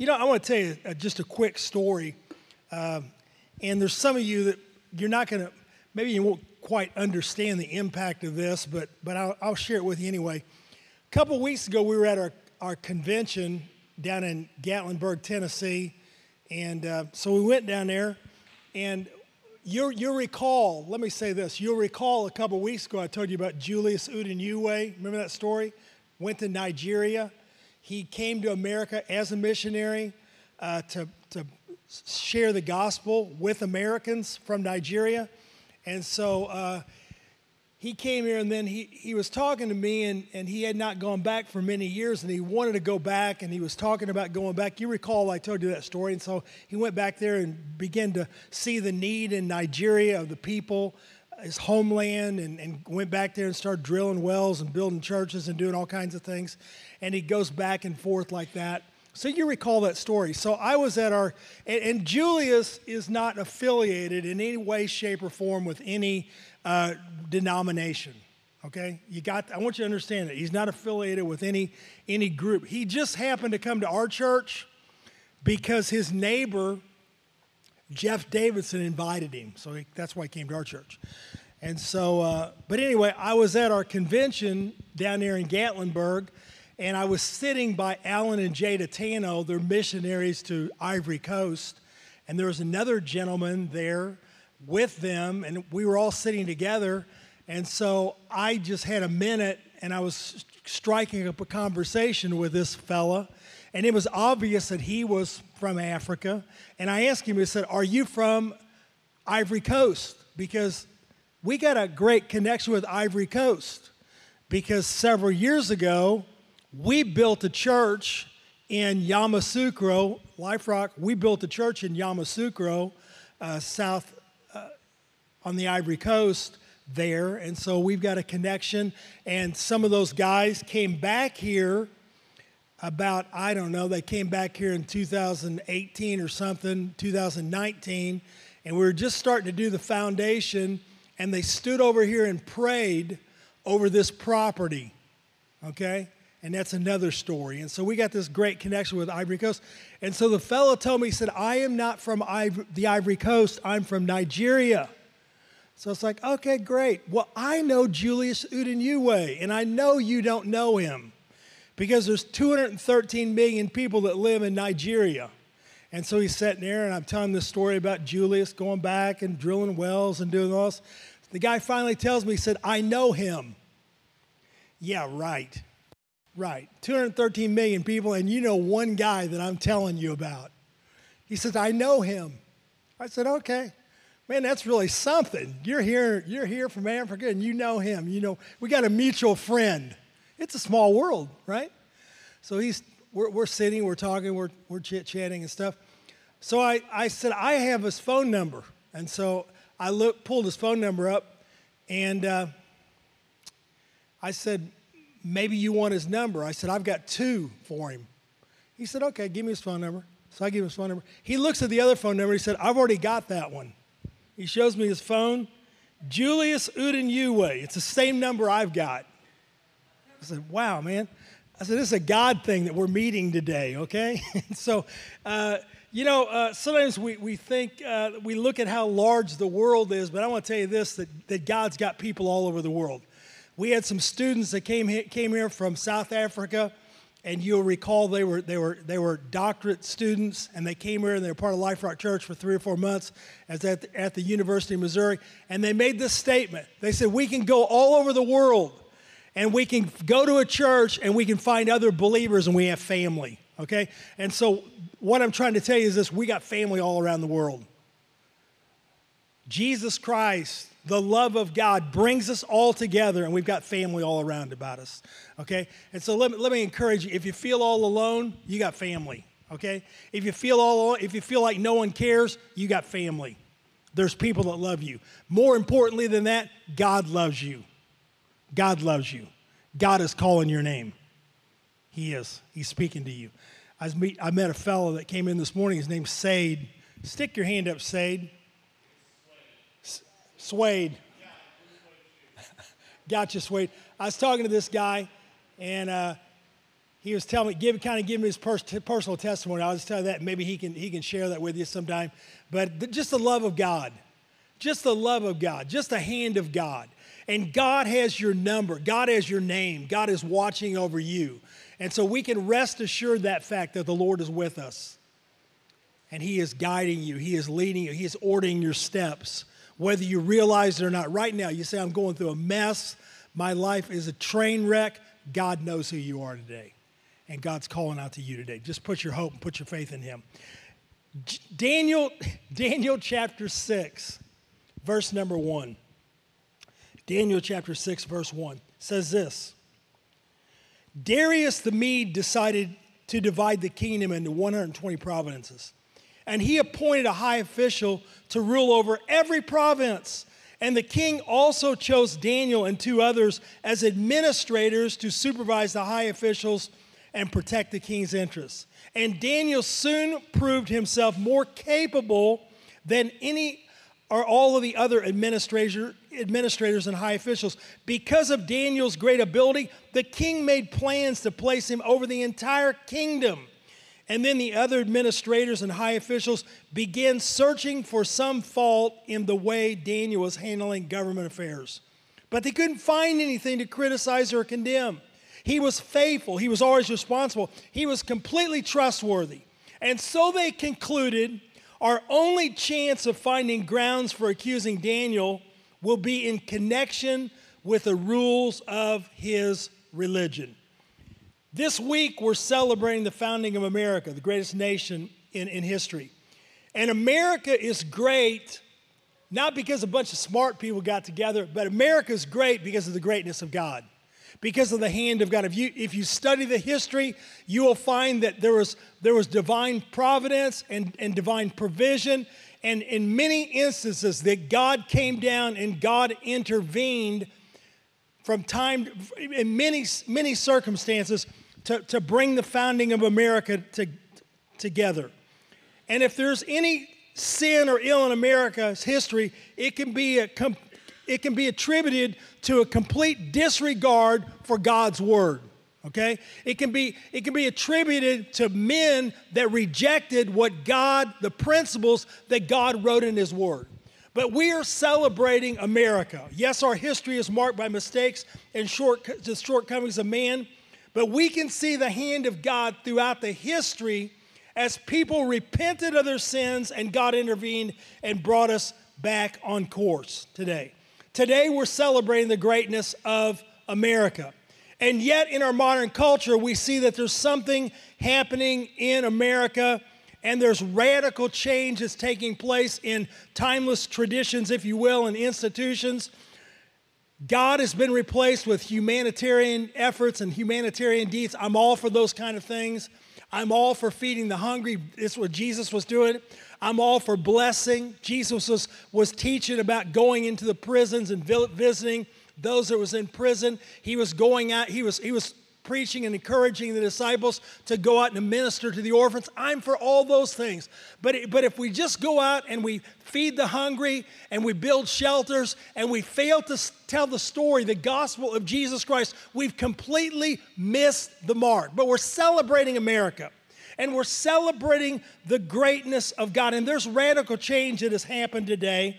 You know, I want to tell you uh, just a quick story. Um, and there's some of you that you're not going to, maybe you won't quite understand the impact of this, but, but I'll, I'll share it with you anyway. A couple weeks ago, we were at our, our convention down in Gatlinburg, Tennessee. And uh, so we went down there, and you'll, you'll recall, let me say this, you'll recall a couple weeks ago I told you about Julius Odunuwe. Remember that story? Went to Nigeria. He came to America as a missionary uh, to, to share the gospel with Americans from Nigeria. And so uh, he came here and then he, he was talking to me and, and he had not gone back for many years and he wanted to go back and he was talking about going back you recall i told you that story and so he went back there and began to see the need in nigeria of the people his homeland and, and went back there and started drilling wells and building churches and doing all kinds of things and he goes back and forth like that so you recall that story so i was at our and, and julius is not affiliated in any way shape or form with any uh, denomination. Okay, you got. I want you to understand that he's not affiliated with any any group. He just happened to come to our church because his neighbor Jeff Davidson invited him. So he, that's why he came to our church. And so, uh, but anyway, I was at our convention down there in Gatlinburg, and I was sitting by Alan and Jada Tano. They're missionaries to Ivory Coast, and there was another gentleman there with them, and we were all sitting together. And so I just had a minute, and I was striking up a conversation with this fella, and it was obvious that he was from Africa. And I asked him, I said, Are you from Ivory Coast? Because we got a great connection with Ivory Coast. Because several years ago, we built a church in Yamoussoukro, Life Rock. We built a church in Yamoussoukro, uh, south on the Ivory Coast there. And so we've got a connection. And some of those guys came back here about, I don't know, they came back here in 2018 or something, 2019. And we were just starting to do the foundation. And they stood over here and prayed over this property. Okay? And that's another story. And so we got this great connection with Ivory Coast. And so the fellow told me, he said, I am not from the Ivory Coast, I'm from Nigeria. So it's like, okay, great. Well, I know Julius Odunuwe, and I know you don't know him because there's 213 million people that live in Nigeria. And so he's sitting there, and I'm telling this story about Julius going back and drilling wells and doing all this. The guy finally tells me, he said, I know him. Yeah, right. Right. 213 million people, and you know one guy that I'm telling you about. He says, I know him. I said, okay. Man, that's really something. You're here, you're here from Africa and you know him. You know, we got a mutual friend. It's a small world, right? So he's we're, we're sitting, we're talking, we're, we're chit-chatting and stuff. So I, I said, I have his phone number. And so I look, pulled his phone number up and uh, I said, maybe you want his number. I said, I've got two for him. He said, okay, give me his phone number. So I give him his phone number. He looks at the other phone number. He said, I've already got that one. He shows me his phone. Julius Odunuwe. It's the same number I've got. I said, wow, man. I said, this is a God thing that we're meeting today, okay? so, uh, you know, uh, sometimes we, we think, uh, we look at how large the world is, but I want to tell you this that, that God's got people all over the world. We had some students that came, came here from South Africa and you'll recall they were, they were, they were doctorate students and they came here and they were part of Life Rock Church for three or four months as at the, at the University of Missouri. And they made this statement. They said, We can go all over the world and we can go to a church and we can find other believers and we have family. Okay? And so what I'm trying to tell you is this we got family all around the world. Jesus Christ the love of God brings us all together, and we've got family all around about us. Okay? And so let me, let me encourage you if you feel all alone, you got family. Okay? If you feel all if you feel like no one cares, you got family. There's people that love you. More importantly than that, God loves you. God loves you. God is calling your name. He is. He's speaking to you. I, meet, I met a fellow that came in this morning. His name's Sade. Stick your hand up, Sade. Suede. gotcha, Suede. I was talking to this guy, and uh, he was telling me, give, kind of giving me his pers- personal testimony. I'll just tell you that. Maybe he can, he can share that with you sometime. But the, just the love of God, just the love of God, just the hand of God. And God has your number, God has your name, God is watching over you. And so we can rest assured that fact that the Lord is with us. And He is guiding you, He is leading you, He is ordering your steps, whether you realize it or not. Right now, you say, I'm going through a mess, my life is a train wreck. God knows who you are today. And God's calling out to you today. Just put your hope and put your faith in Him. Daniel, Daniel chapter 6, verse number 1. Daniel chapter 6, verse 1 says this Darius the Mede decided to divide the kingdom into 120 provinces. And he appointed a high official to rule over every province. And the king also chose Daniel and two others as administrators to supervise the high officials and protect the king's interests. And Daniel soon proved himself more capable than any or all of the other administrator, administrators and high officials. Because of Daniel's great ability, the king made plans to place him over the entire kingdom. And then the other administrators and high officials began searching for some fault in the way Daniel was handling government affairs. But they couldn't find anything to criticize or condemn. He was faithful, he was always responsible, he was completely trustworthy. And so they concluded our only chance of finding grounds for accusing Daniel will be in connection with the rules of his religion. This week, we're celebrating the founding of America, the greatest nation in, in history. And America is great not because a bunch of smart people got together, but America is great because of the greatness of God, because of the hand of God. If you, if you study the history, you will find that there was, there was divine providence and, and divine provision. And in many instances, that God came down and God intervened from time, in many, many circumstances, to, to bring the founding of America to, together. And if there's any sin or ill in America's history, it can be, a, it can be attributed to a complete disregard for God's word. Okay? It can be it can be attributed to men that rejected what God, the principles that God wrote in his word. But we are celebrating America. Yes, our history is marked by mistakes and short, the shortcomings of man, but we can see the hand of God throughout the history as people repented of their sins and God intervened and brought us back on course today. Today, we're celebrating the greatness of America. And yet, in our modern culture, we see that there's something happening in America and there's radical change that's taking place in timeless traditions, if you will, and institutions God has been replaced with humanitarian efforts and humanitarian deeds. I'm all for those kind of things. I'm all for feeding the hungry. It's what Jesus was doing. I'm all for blessing. Jesus was, was teaching about going into the prisons and visiting those that was in prison. He was going out, he was, he was preaching and encouraging the disciples to go out and minister to the orphans. I'm for all those things. But, but if we just go out and we feed the hungry and we build shelters and we fail to tell the story, the gospel of Jesus Christ, we've completely missed the mark. But we're celebrating America and we're celebrating the greatness of God. And there's radical change that has happened today.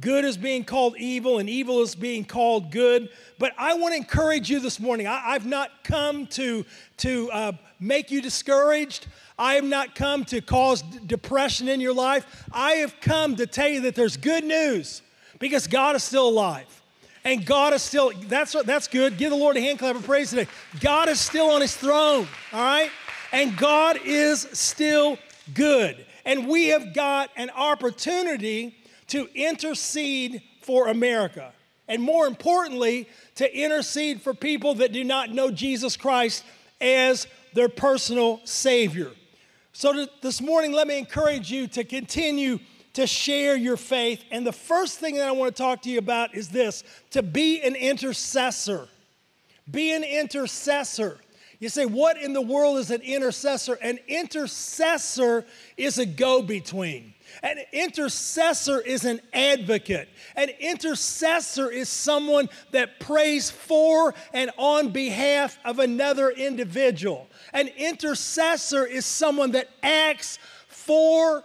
Good is being called evil, and evil is being called good. But I want to encourage you this morning. I, have not come to, to uh, make you discouraged. I have not come to cause d- depression in your life. I have come to tell you that there's good news because God is still alive. And God is still, that's, that's good. Give the Lord a hand clap of praise today. God is still on his throne, all right? And God is still good. And we have got an opportunity to intercede for America. And more importantly, to intercede for people that do not know Jesus Christ as their personal Savior. So, this morning, let me encourage you to continue to share your faith. And the first thing that I want to talk to you about is this to be an intercessor. Be an intercessor. You say, what in the world is an intercessor? An intercessor is a go between. An intercessor is an advocate. An intercessor is someone that prays for and on behalf of another individual. An intercessor is someone that acts for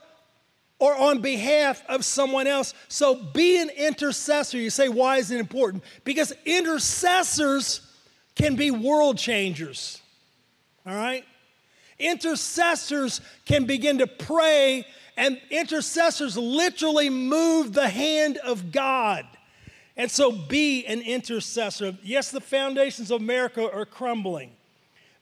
or on behalf of someone else. So be an intercessor. You say, why is it important? Because intercessors can be world changers. All right? Intercessors can begin to pray, and intercessors literally move the hand of God. And so be an intercessor. Yes, the foundations of America are crumbling.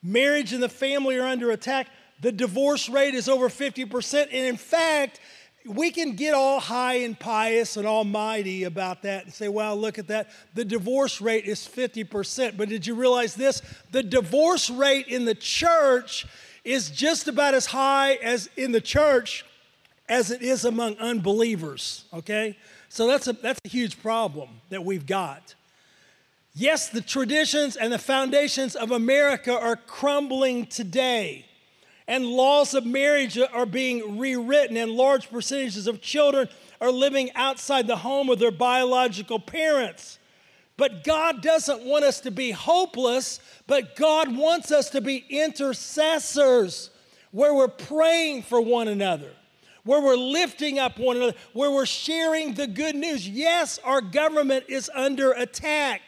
Marriage and the family are under attack. The divorce rate is over 50%. And in fact, we can get all high and pious and almighty about that and say, well, look at that. The divorce rate is 50%. But did you realize this? The divorce rate in the church is just about as high as in the church as it is among unbelievers, okay? So that's a, that's a huge problem that we've got. Yes, the traditions and the foundations of America are crumbling today and laws of marriage are being rewritten, and large percentages of children are living outside the home of their biological parents. But God doesn't want us to be hopeless, but God wants us to be intercessors where we're praying for one another, where we're lifting up one another, where we're sharing the good news. Yes, our government is under attack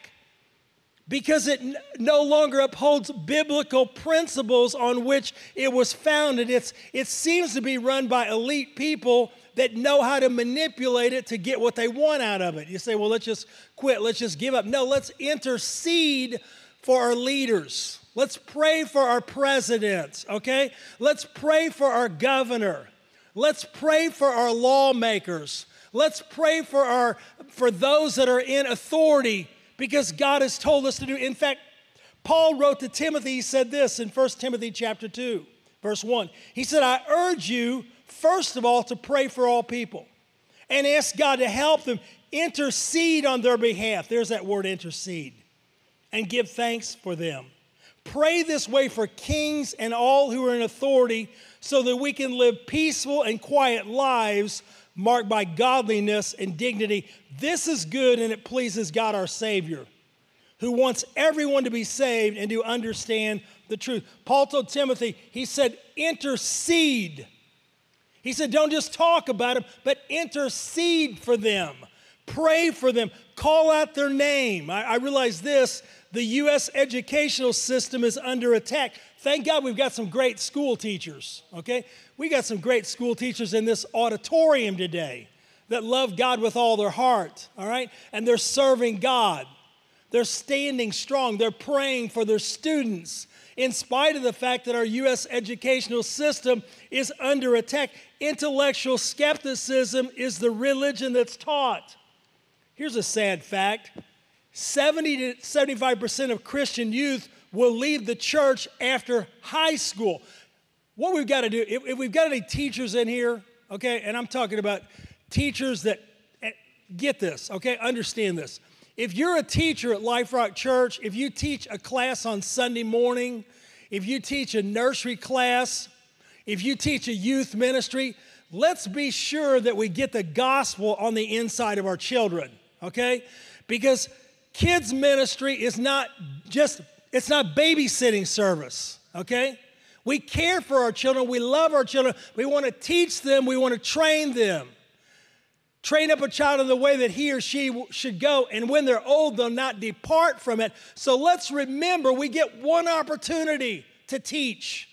because it no longer upholds biblical principles on which it was founded. It's, it seems to be run by elite people that know how to manipulate it to get what they want out of it. You say, well, let's just quit, let's just give up. No, let's intercede for our leaders. Let's pray for our presidents, okay? Let's pray for our governor. Let's pray for our lawmakers. Let's pray for our for those that are in authority because God has told us to do. In fact, Paul wrote to Timothy, he said this in 1 Timothy chapter 2, verse 1. He said, I urge you, first of all, to pray for all people and ask God to help them intercede on their behalf. There's that word intercede. And give thanks for them. Pray this way for kings and all who are in authority so that we can live peaceful and quiet lives marked by godliness and dignity. This is good and it pleases God our Savior, who wants everyone to be saved and to understand the truth. Paul told Timothy, he said, intercede. He said, don't just talk about them, but intercede for them. Pray for them. Call out their name. I, I realize this the U.S. educational system is under attack. Thank God we've got some great school teachers, okay? We got some great school teachers in this auditorium today that love God with all their heart, all right? And they're serving God. They're standing strong. They're praying for their students in spite of the fact that our U.S. educational system is under attack. Intellectual skepticism is the religion that's taught. Here's a sad fact 70 to 75% of Christian youth will leave the church after high school. What we've got to do, if, if we've got any teachers in here, okay, and I'm talking about teachers that eh, get this, okay, understand this. If you're a teacher at Life Rock Church, if you teach a class on Sunday morning, if you teach a nursery class, if you teach a youth ministry, let's be sure that we get the gospel on the inside of our children, okay? Because kids ministry is not just it's not babysitting service, okay? We care for our children, we love our children, we want to teach them, we want to train them. Train up a child in the way that he or she should go, and when they're old, they'll not depart from it. So let's remember we get one opportunity to teach.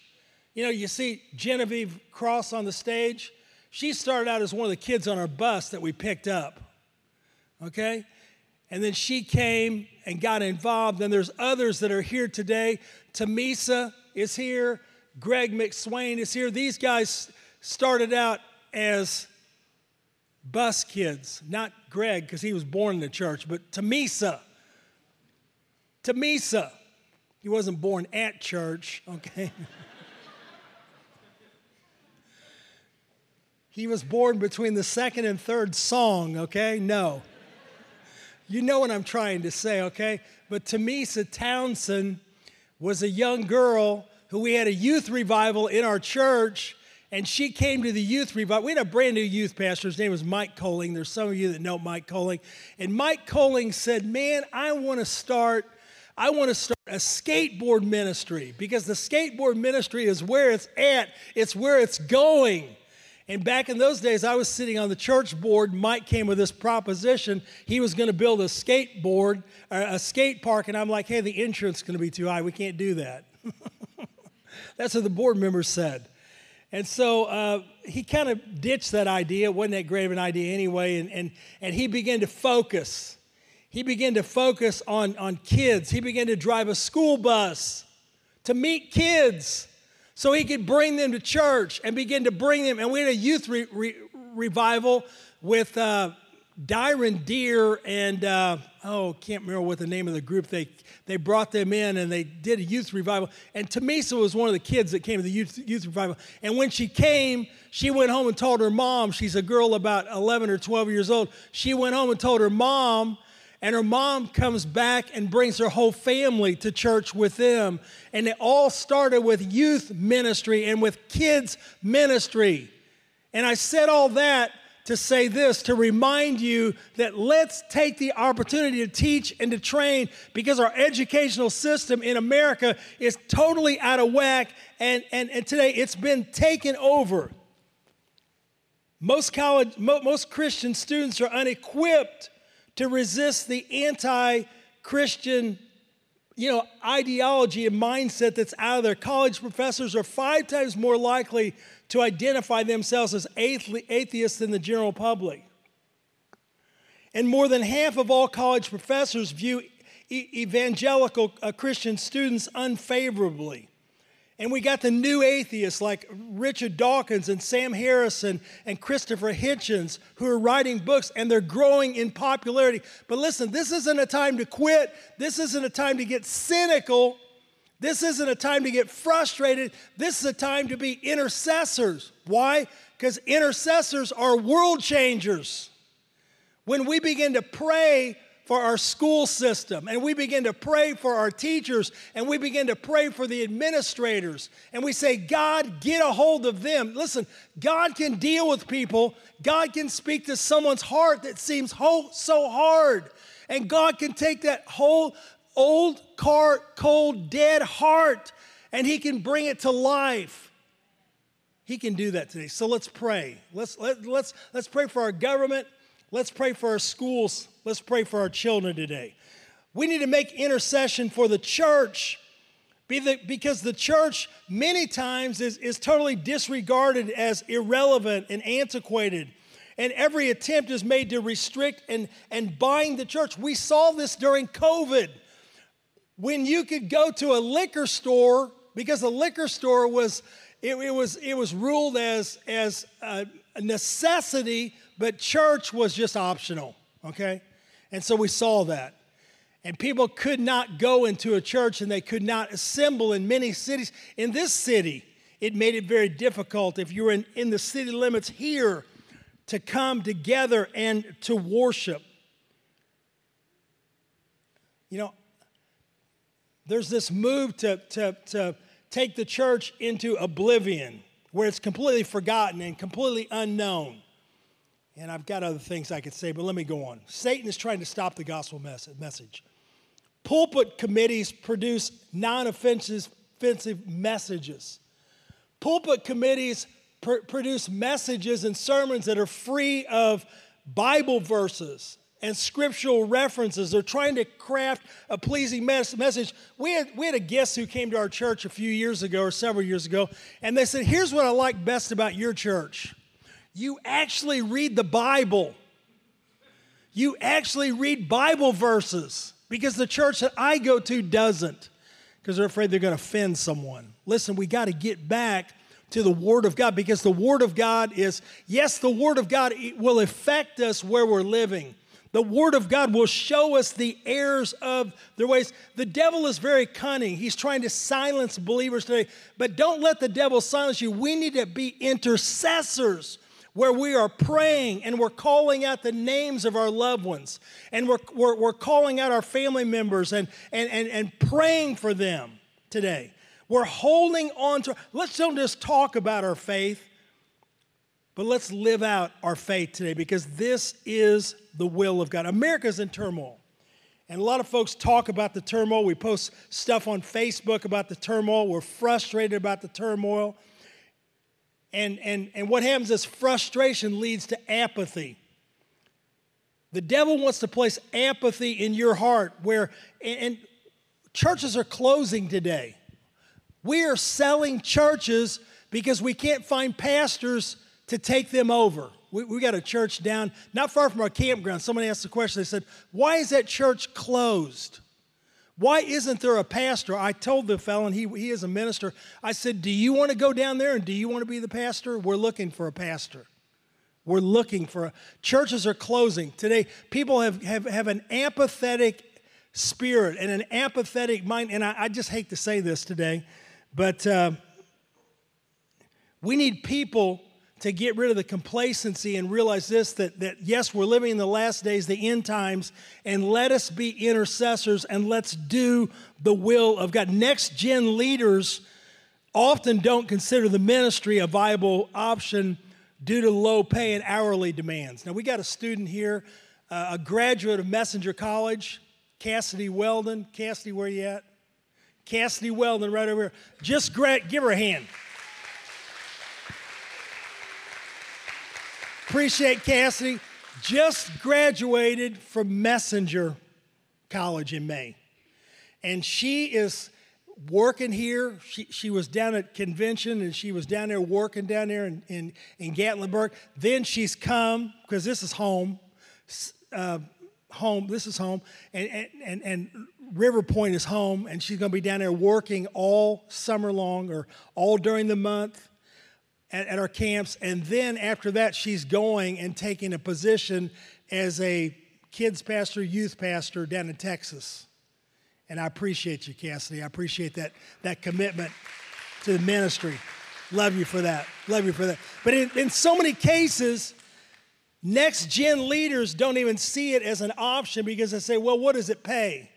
You know, you see Genevieve Cross on the stage. She started out as one of the kids on our bus that we picked up. Okay? And then she came and got involved. And there's others that are here today. Tamisa is here. Greg McSwain is here. These guys started out as bus kids, not Greg because he was born in the church, but Tamisa. Tamisa. He wasn't born at church, okay? he was born between the second and third song, okay? No. You know what I'm trying to say, okay? But Tamisa Townsend was a young girl who we had a youth revival in our church, and she came to the youth revival. We had a brand new youth pastor. His name was Mike Coling. There's some of you that know Mike Coling. And Mike Coling said, Man, I want to start. I want to start a skateboard ministry because the skateboard ministry is where it's at, it's where it's going. And back in those days, I was sitting on the church board. Mike came with this proposition. He was going to build a skateboard, a skate park, and I'm like, hey, the insurance is going to be too high. We can't do that. That's what the board members said. And so uh, he kind of ditched that idea. It wasn't that great of an idea anyway. And, and, and he began to focus. He began to focus on, on kids. He began to drive a school bus to meet kids so he could bring them to church and begin to bring them. And we had a youth re- re- revival with uh, Dyron Deer and, uh, oh, can't remember what the name of the group. They, they brought them in and they did a youth revival. And Tamisa was one of the kids that came to the youth, youth revival. And when she came, she went home and told her mom, she's a girl about 11 or 12 years old. She went home and told her mom and her mom comes back and brings her whole family to church with them. And it all started with youth ministry and with kids ministry. And I said all that to say this to remind you that let's take the opportunity to teach and to train because our educational system in America is totally out of whack. And, and, and today it's been taken over. Most college, most Christian students are unequipped to resist the anti Christian you know, ideology and mindset that's out of there. College professors are five times more likely to identify themselves as atheists than the general public. And more than half of all college professors view evangelical uh, Christian students unfavorably. And we got the new atheists like Richard Dawkins and Sam Harrison and Christopher Hitchens who are writing books and they're growing in popularity. But listen, this isn't a time to quit. This isn't a time to get cynical. This isn't a time to get frustrated. This is a time to be intercessors. Why? Because intercessors are world changers. When we begin to pray for our school system, and we begin to pray for our teachers, and we begin to pray for the administrators, and we say, God, get a hold of them. Listen, God can deal with people, God can speak to someone's heart that seems so hard, and God can take that whole old, cold, dead heart and He can bring it to life. He can do that today. So let's pray. Let's, let, let's, let's pray for our government. Let's pray for our schools. Let's pray for our children today. We need to make intercession for the church because the church many times is, is totally disregarded as irrelevant and antiquated. And every attempt is made to restrict and, and bind the church. We saw this during COVID when you could go to a liquor store because the liquor store was it, it was it was ruled as as a necessity but church was just optional okay and so we saw that. And people could not go into a church and they could not assemble in many cities. In this city, it made it very difficult if you were in, in the city limits here to come together and to worship. You know, there's this move to, to, to take the church into oblivion where it's completely forgotten and completely unknown. And I've got other things I could say, but let me go on. Satan is trying to stop the gospel message. Pulpit committees produce non offensive messages. Pulpit committees pr- produce messages and sermons that are free of Bible verses and scriptural references. They're trying to craft a pleasing mes- message. We had, we had a guest who came to our church a few years ago or several years ago, and they said, Here's what I like best about your church you actually read the Bible. You actually read Bible verses because the church that I go to doesn't because they're afraid they're going to offend someone. Listen, we got to get back to the Word of God because the Word of God is, yes, the Word of God will affect us where we're living. The Word of God will show us the errors of their ways. The devil is very cunning. He's trying to silence believers today. But don't let the devil silence you. We need to be intercessors where we are praying and we're calling out the names of our loved ones and we're, we're, we're calling out our family members and, and, and, and praying for them. today. We're holding on to, let's don't just talk about our faith, but let's live out our faith today because this is the will of God. America's in turmoil. And a lot of folks talk about the turmoil. We post stuff on Facebook about the turmoil. We're frustrated about the turmoil. And, and, and what happens is frustration leads to apathy. The devil wants to place apathy in your heart where, and churches are closing today. We are selling churches because we can't find pastors to take them over we, we got a church down not far from our campground. Somebody asked the question, they said, Why is that church closed? Why isn't there a pastor? I told the fellow, and he, he is a minister, I said, Do you want to go down there and do you want to be the pastor? We're looking for a pastor. We're looking for a, churches are closing. Today, people have, have, have an apathetic spirit and an apathetic mind. And I, I just hate to say this today, but uh, we need people to get rid of the complacency and realize this that, that yes, we're living in the last days, the end times, and let us be intercessors and let's do the will of God. Next gen leaders often don't consider the ministry a viable option due to low pay and hourly demands. Now, we got a student here, uh, a graduate of Messenger College, Cassidy Weldon. Cassidy, where you at? Cassidy Weldon, right over here. Just gra- give her a hand. Appreciate Cassidy. Just graduated from Messenger College in May. And she is working here. She, she was down at convention and she was down there working down there in, in, in Gatlinburg. Then she's come, because this is home, uh, home, this is home, and, and, and River Point is home, and she's going to be down there working all summer long or all during the month at, at our camps. And then after that, she's going and taking a position as a kids pastor, youth pastor down in Texas. And I appreciate you, Cassidy. I appreciate that, that commitment to the ministry. Love you for that. Love you for that. But in, in so many cases, next gen leaders don't even see it as an option because they say, well, what does it pay?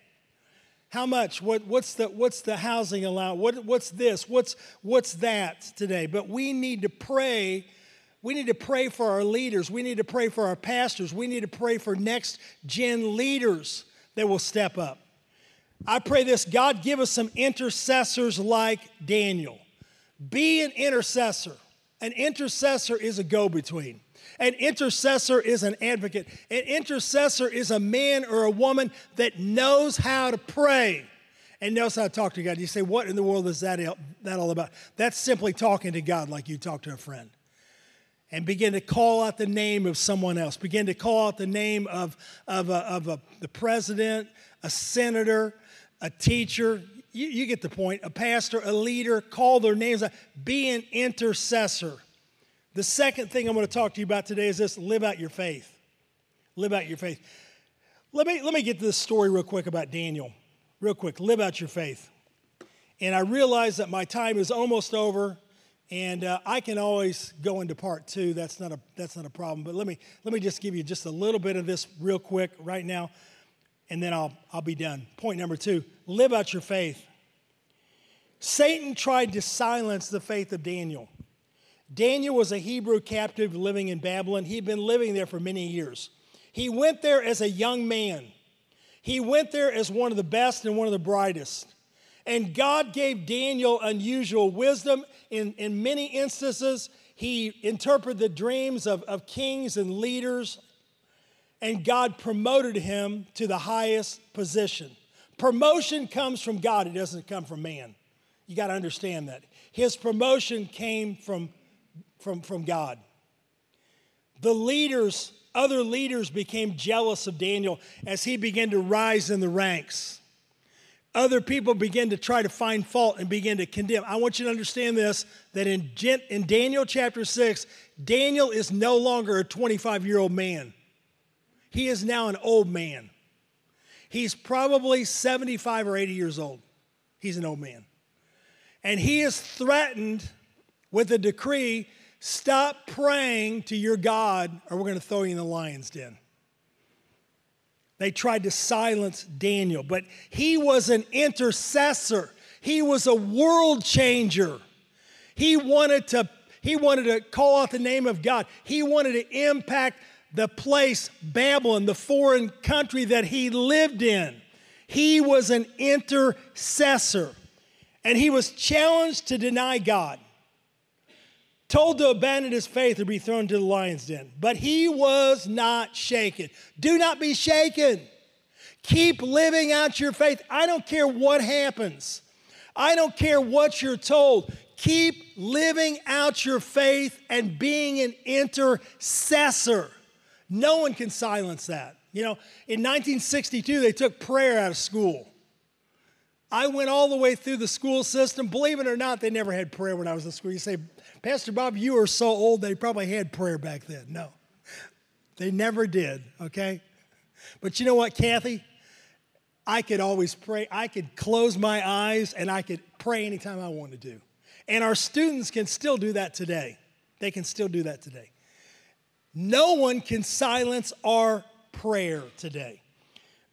How much? What, what's, the, what's the housing allowance? What, what's this? What's, what's that today? But we need to pray. We need to pray for our leaders. We need to pray for our pastors. We need to pray for next gen leaders that will step up. I pray this God give us some intercessors like Daniel. Be an intercessor. An intercessor is a go between. An intercessor is an advocate. An intercessor is a man or a woman that knows how to pray and knows how to talk to God. You say, What in the world is that, that all about? That's simply talking to God like you talk to a friend. And begin to call out the name of someone else. Begin to call out the name of, of, a, of a, the president, a senator, a teacher. You, you get the point. A pastor, a leader, call their names. Be an intercessor. The second thing I'm going to talk to you about today is this live out your faith. Live out your faith. Let me, let me get to this story real quick about Daniel. Real quick, live out your faith. And I realize that my time is almost over, and uh, I can always go into part two. That's not, a, that's not a problem. But let me, let me just give you just a little bit of this real quick right now, and then I'll, I'll be done. Point number two live out your faith. Satan tried to silence the faith of Daniel. Daniel was a Hebrew captive living in Babylon. He'd been living there for many years. He went there as a young man. He went there as one of the best and one of the brightest. And God gave Daniel unusual wisdom. In, in many instances, he interpreted the dreams of, of kings and leaders, and God promoted him to the highest position. Promotion comes from God, it doesn't come from man. You got to understand that. His promotion came from from, from God. The leaders, other leaders became jealous of Daniel as he began to rise in the ranks. Other people began to try to find fault and begin to condemn. I want you to understand this that in, in Daniel chapter 6, Daniel is no longer a 25 year old man. He is now an old man. He's probably 75 or 80 years old. He's an old man. And he is threatened with a decree Stop praying to your God, or we're going to throw you in the lion's den. They tried to silence Daniel, but he was an intercessor. He was a world changer. He wanted to he wanted to call out the name of God. He wanted to impact the place Babylon, the foreign country that he lived in. He was an intercessor. And he was challenged to deny God, told to abandon his faith or be thrown to the lion's den. But he was not shaken. Do not be shaken. Keep living out your faith. I don't care what happens. I don't care what you're told. Keep living out your faith and being an intercessor. No one can silence that. You know, in 1962, they took prayer out of school. I went all the way through the school system. Believe it or not, they never had prayer when I was in school. You say, Pastor Bob, you are so old, they probably had prayer back then. No, they never did, okay? But you know what, Kathy? I could always pray. I could close my eyes and I could pray anytime I wanted to. And our students can still do that today. They can still do that today. No one can silence our prayer today.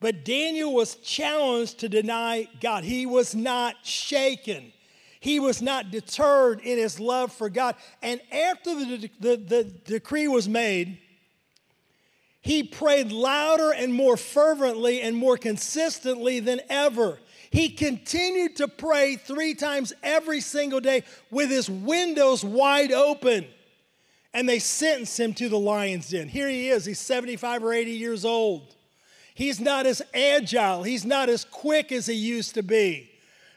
But Daniel was challenged to deny God. He was not shaken. He was not deterred in his love for God. And after the, the, the decree was made, he prayed louder and more fervently and more consistently than ever. He continued to pray three times every single day with his windows wide open. And they sentenced him to the lion's den. Here he is, he's 75 or 80 years old. He's not as agile, he's not as quick as he used to be.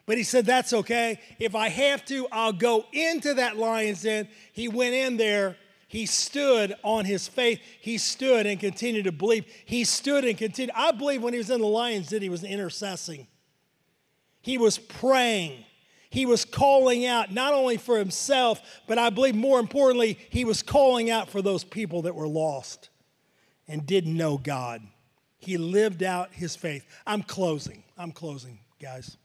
But he said, That's okay. If I have to, I'll go into that lion's den. He went in there. He stood on his faith. He stood and continued to believe. He stood and continued. I believe when he was in the lion's den, he was intercessing. He was praying. He was calling out not only for himself, but I believe more importantly, he was calling out for those people that were lost and didn't know God. He lived out his faith. I'm closing. I'm closing, guys.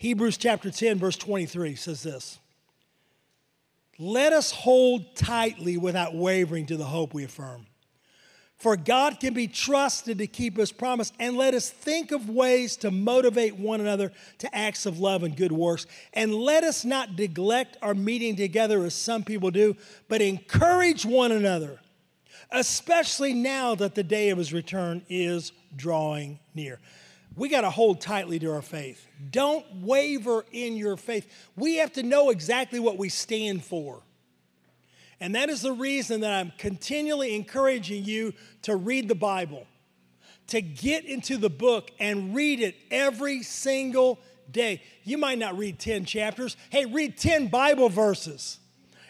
Hebrews chapter 10, verse 23 says this Let us hold tightly without wavering to the hope we affirm. For God can be trusted to keep his promise, and let us think of ways to motivate one another to acts of love and good works. And let us not neglect our meeting together as some people do, but encourage one another especially now that the day of his return is drawing near. We got to hold tightly to our faith. Don't waver in your faith. We have to know exactly what we stand for. And that is the reason that I'm continually encouraging you to read the Bible, to get into the book and read it every single day. You might not read 10 chapters. Hey, read 10 Bible verses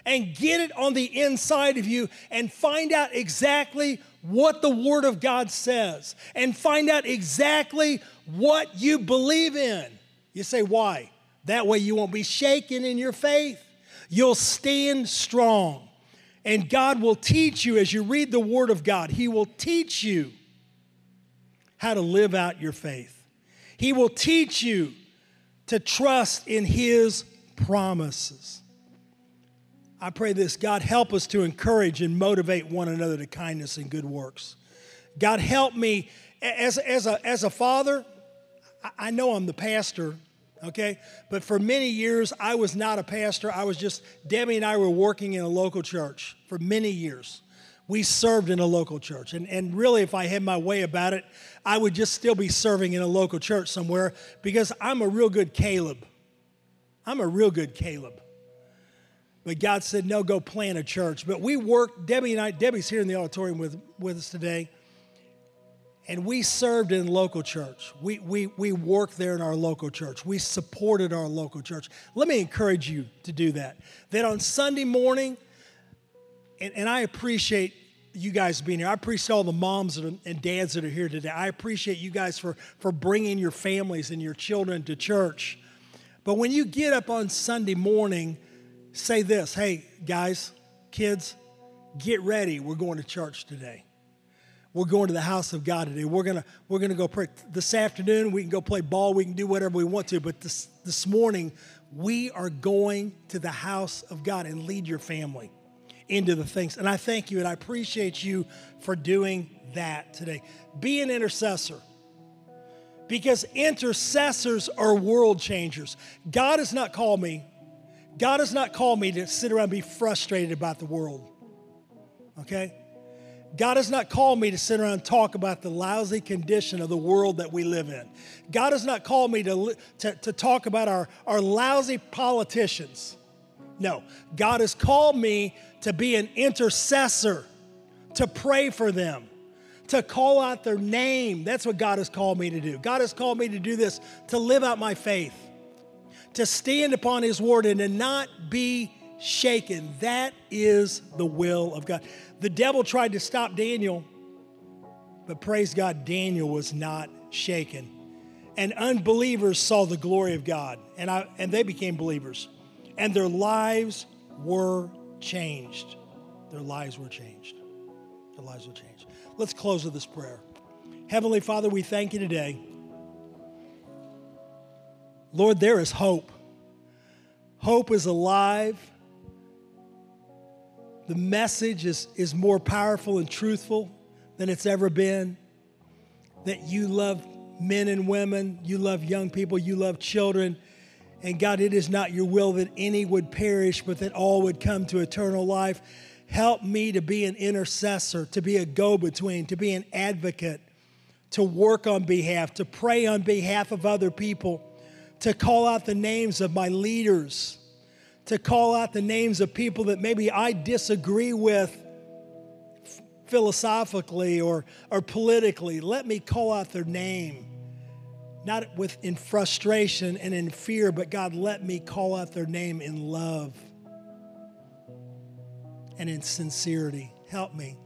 and get it on the inside of you and find out exactly what the Word of God says and find out exactly what you believe in. You say, why? That way you won't be shaken in your faith. You'll stand strong. And God will teach you as you read the Word of God, He will teach you how to live out your faith. He will teach you to trust in His promises. I pray this God, help us to encourage and motivate one another to kindness and good works. God, help me as, as, a, as a father. I know I'm the pastor, okay? But for many years, I was not a pastor. I was just, Debbie and I were working in a local church for many years. We served in a local church. And, and really, if I had my way about it, I would just still be serving in a local church somewhere because I'm a real good Caleb. I'm a real good Caleb. But God said, no, go plant a church. But we worked, Debbie and I, Debbie's here in the auditorium with, with us today. And we served in local church. We, we, we worked there in our local church. We supported our local church. Let me encourage you to do that. That on Sunday morning, and, and I appreciate you guys being here. I appreciate all the moms and dads that are here today. I appreciate you guys for, for bringing your families and your children to church. But when you get up on Sunday morning, say this hey, guys, kids, get ready. We're going to church today. We're going to the house of God today. We're gonna we're gonna go pray this afternoon. We can go play ball. We can do whatever we want to. But this this morning, we are going to the house of God and lead your family into the things. And I thank you and I appreciate you for doing that today. Be an intercessor. Because intercessors are world changers. God has not called me, God has not called me to sit around and be frustrated about the world. Okay? God has not called me to sit around and talk about the lousy condition of the world that we live in. God has not called me to, to, to talk about our, our lousy politicians. No, God has called me to be an intercessor, to pray for them, to call out their name. That's what God has called me to do. God has called me to do this, to live out my faith, to stand upon His word and to not be shaken. That is the will of God. The devil tried to stop Daniel, but praise God, Daniel was not shaken. And unbelievers saw the glory of God, and, I, and they became believers. And their lives were changed. Their lives were changed. Their lives were changed. Let's close with this prayer. Heavenly Father, we thank you today. Lord, there is hope. Hope is alive. The message is, is more powerful and truthful than it's ever been. That you love men and women, you love young people, you love children. And God, it is not your will that any would perish, but that all would come to eternal life. Help me to be an intercessor, to be a go between, to be an advocate, to work on behalf, to pray on behalf of other people, to call out the names of my leaders, to call out the names of people that maybe I disagree with philosophically or, or politically. Let me call out their name not with in frustration and in fear, but God, let me call out their name in love and in sincerity. Help me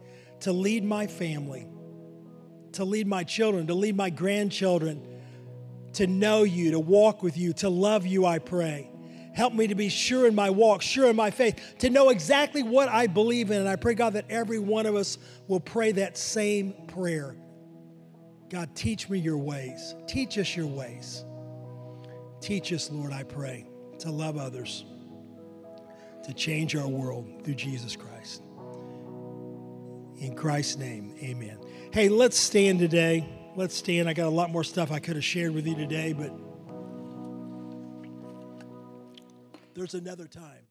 to lead my family, to lead my children, to lead my grandchildren, to know you, to walk with you, to love you, I pray. Help me to be sure in my walk, sure in my faith, to know exactly what I believe in. And I pray, God, that every one of us will pray that same prayer. God, teach me your ways. Teach us your ways. Teach us, Lord, I pray, to love others, to change our world through Jesus Christ. In Christ's name, amen. Hey, let's stand today. Let's stand. I got a lot more stuff I could have shared with you today, but there's another time.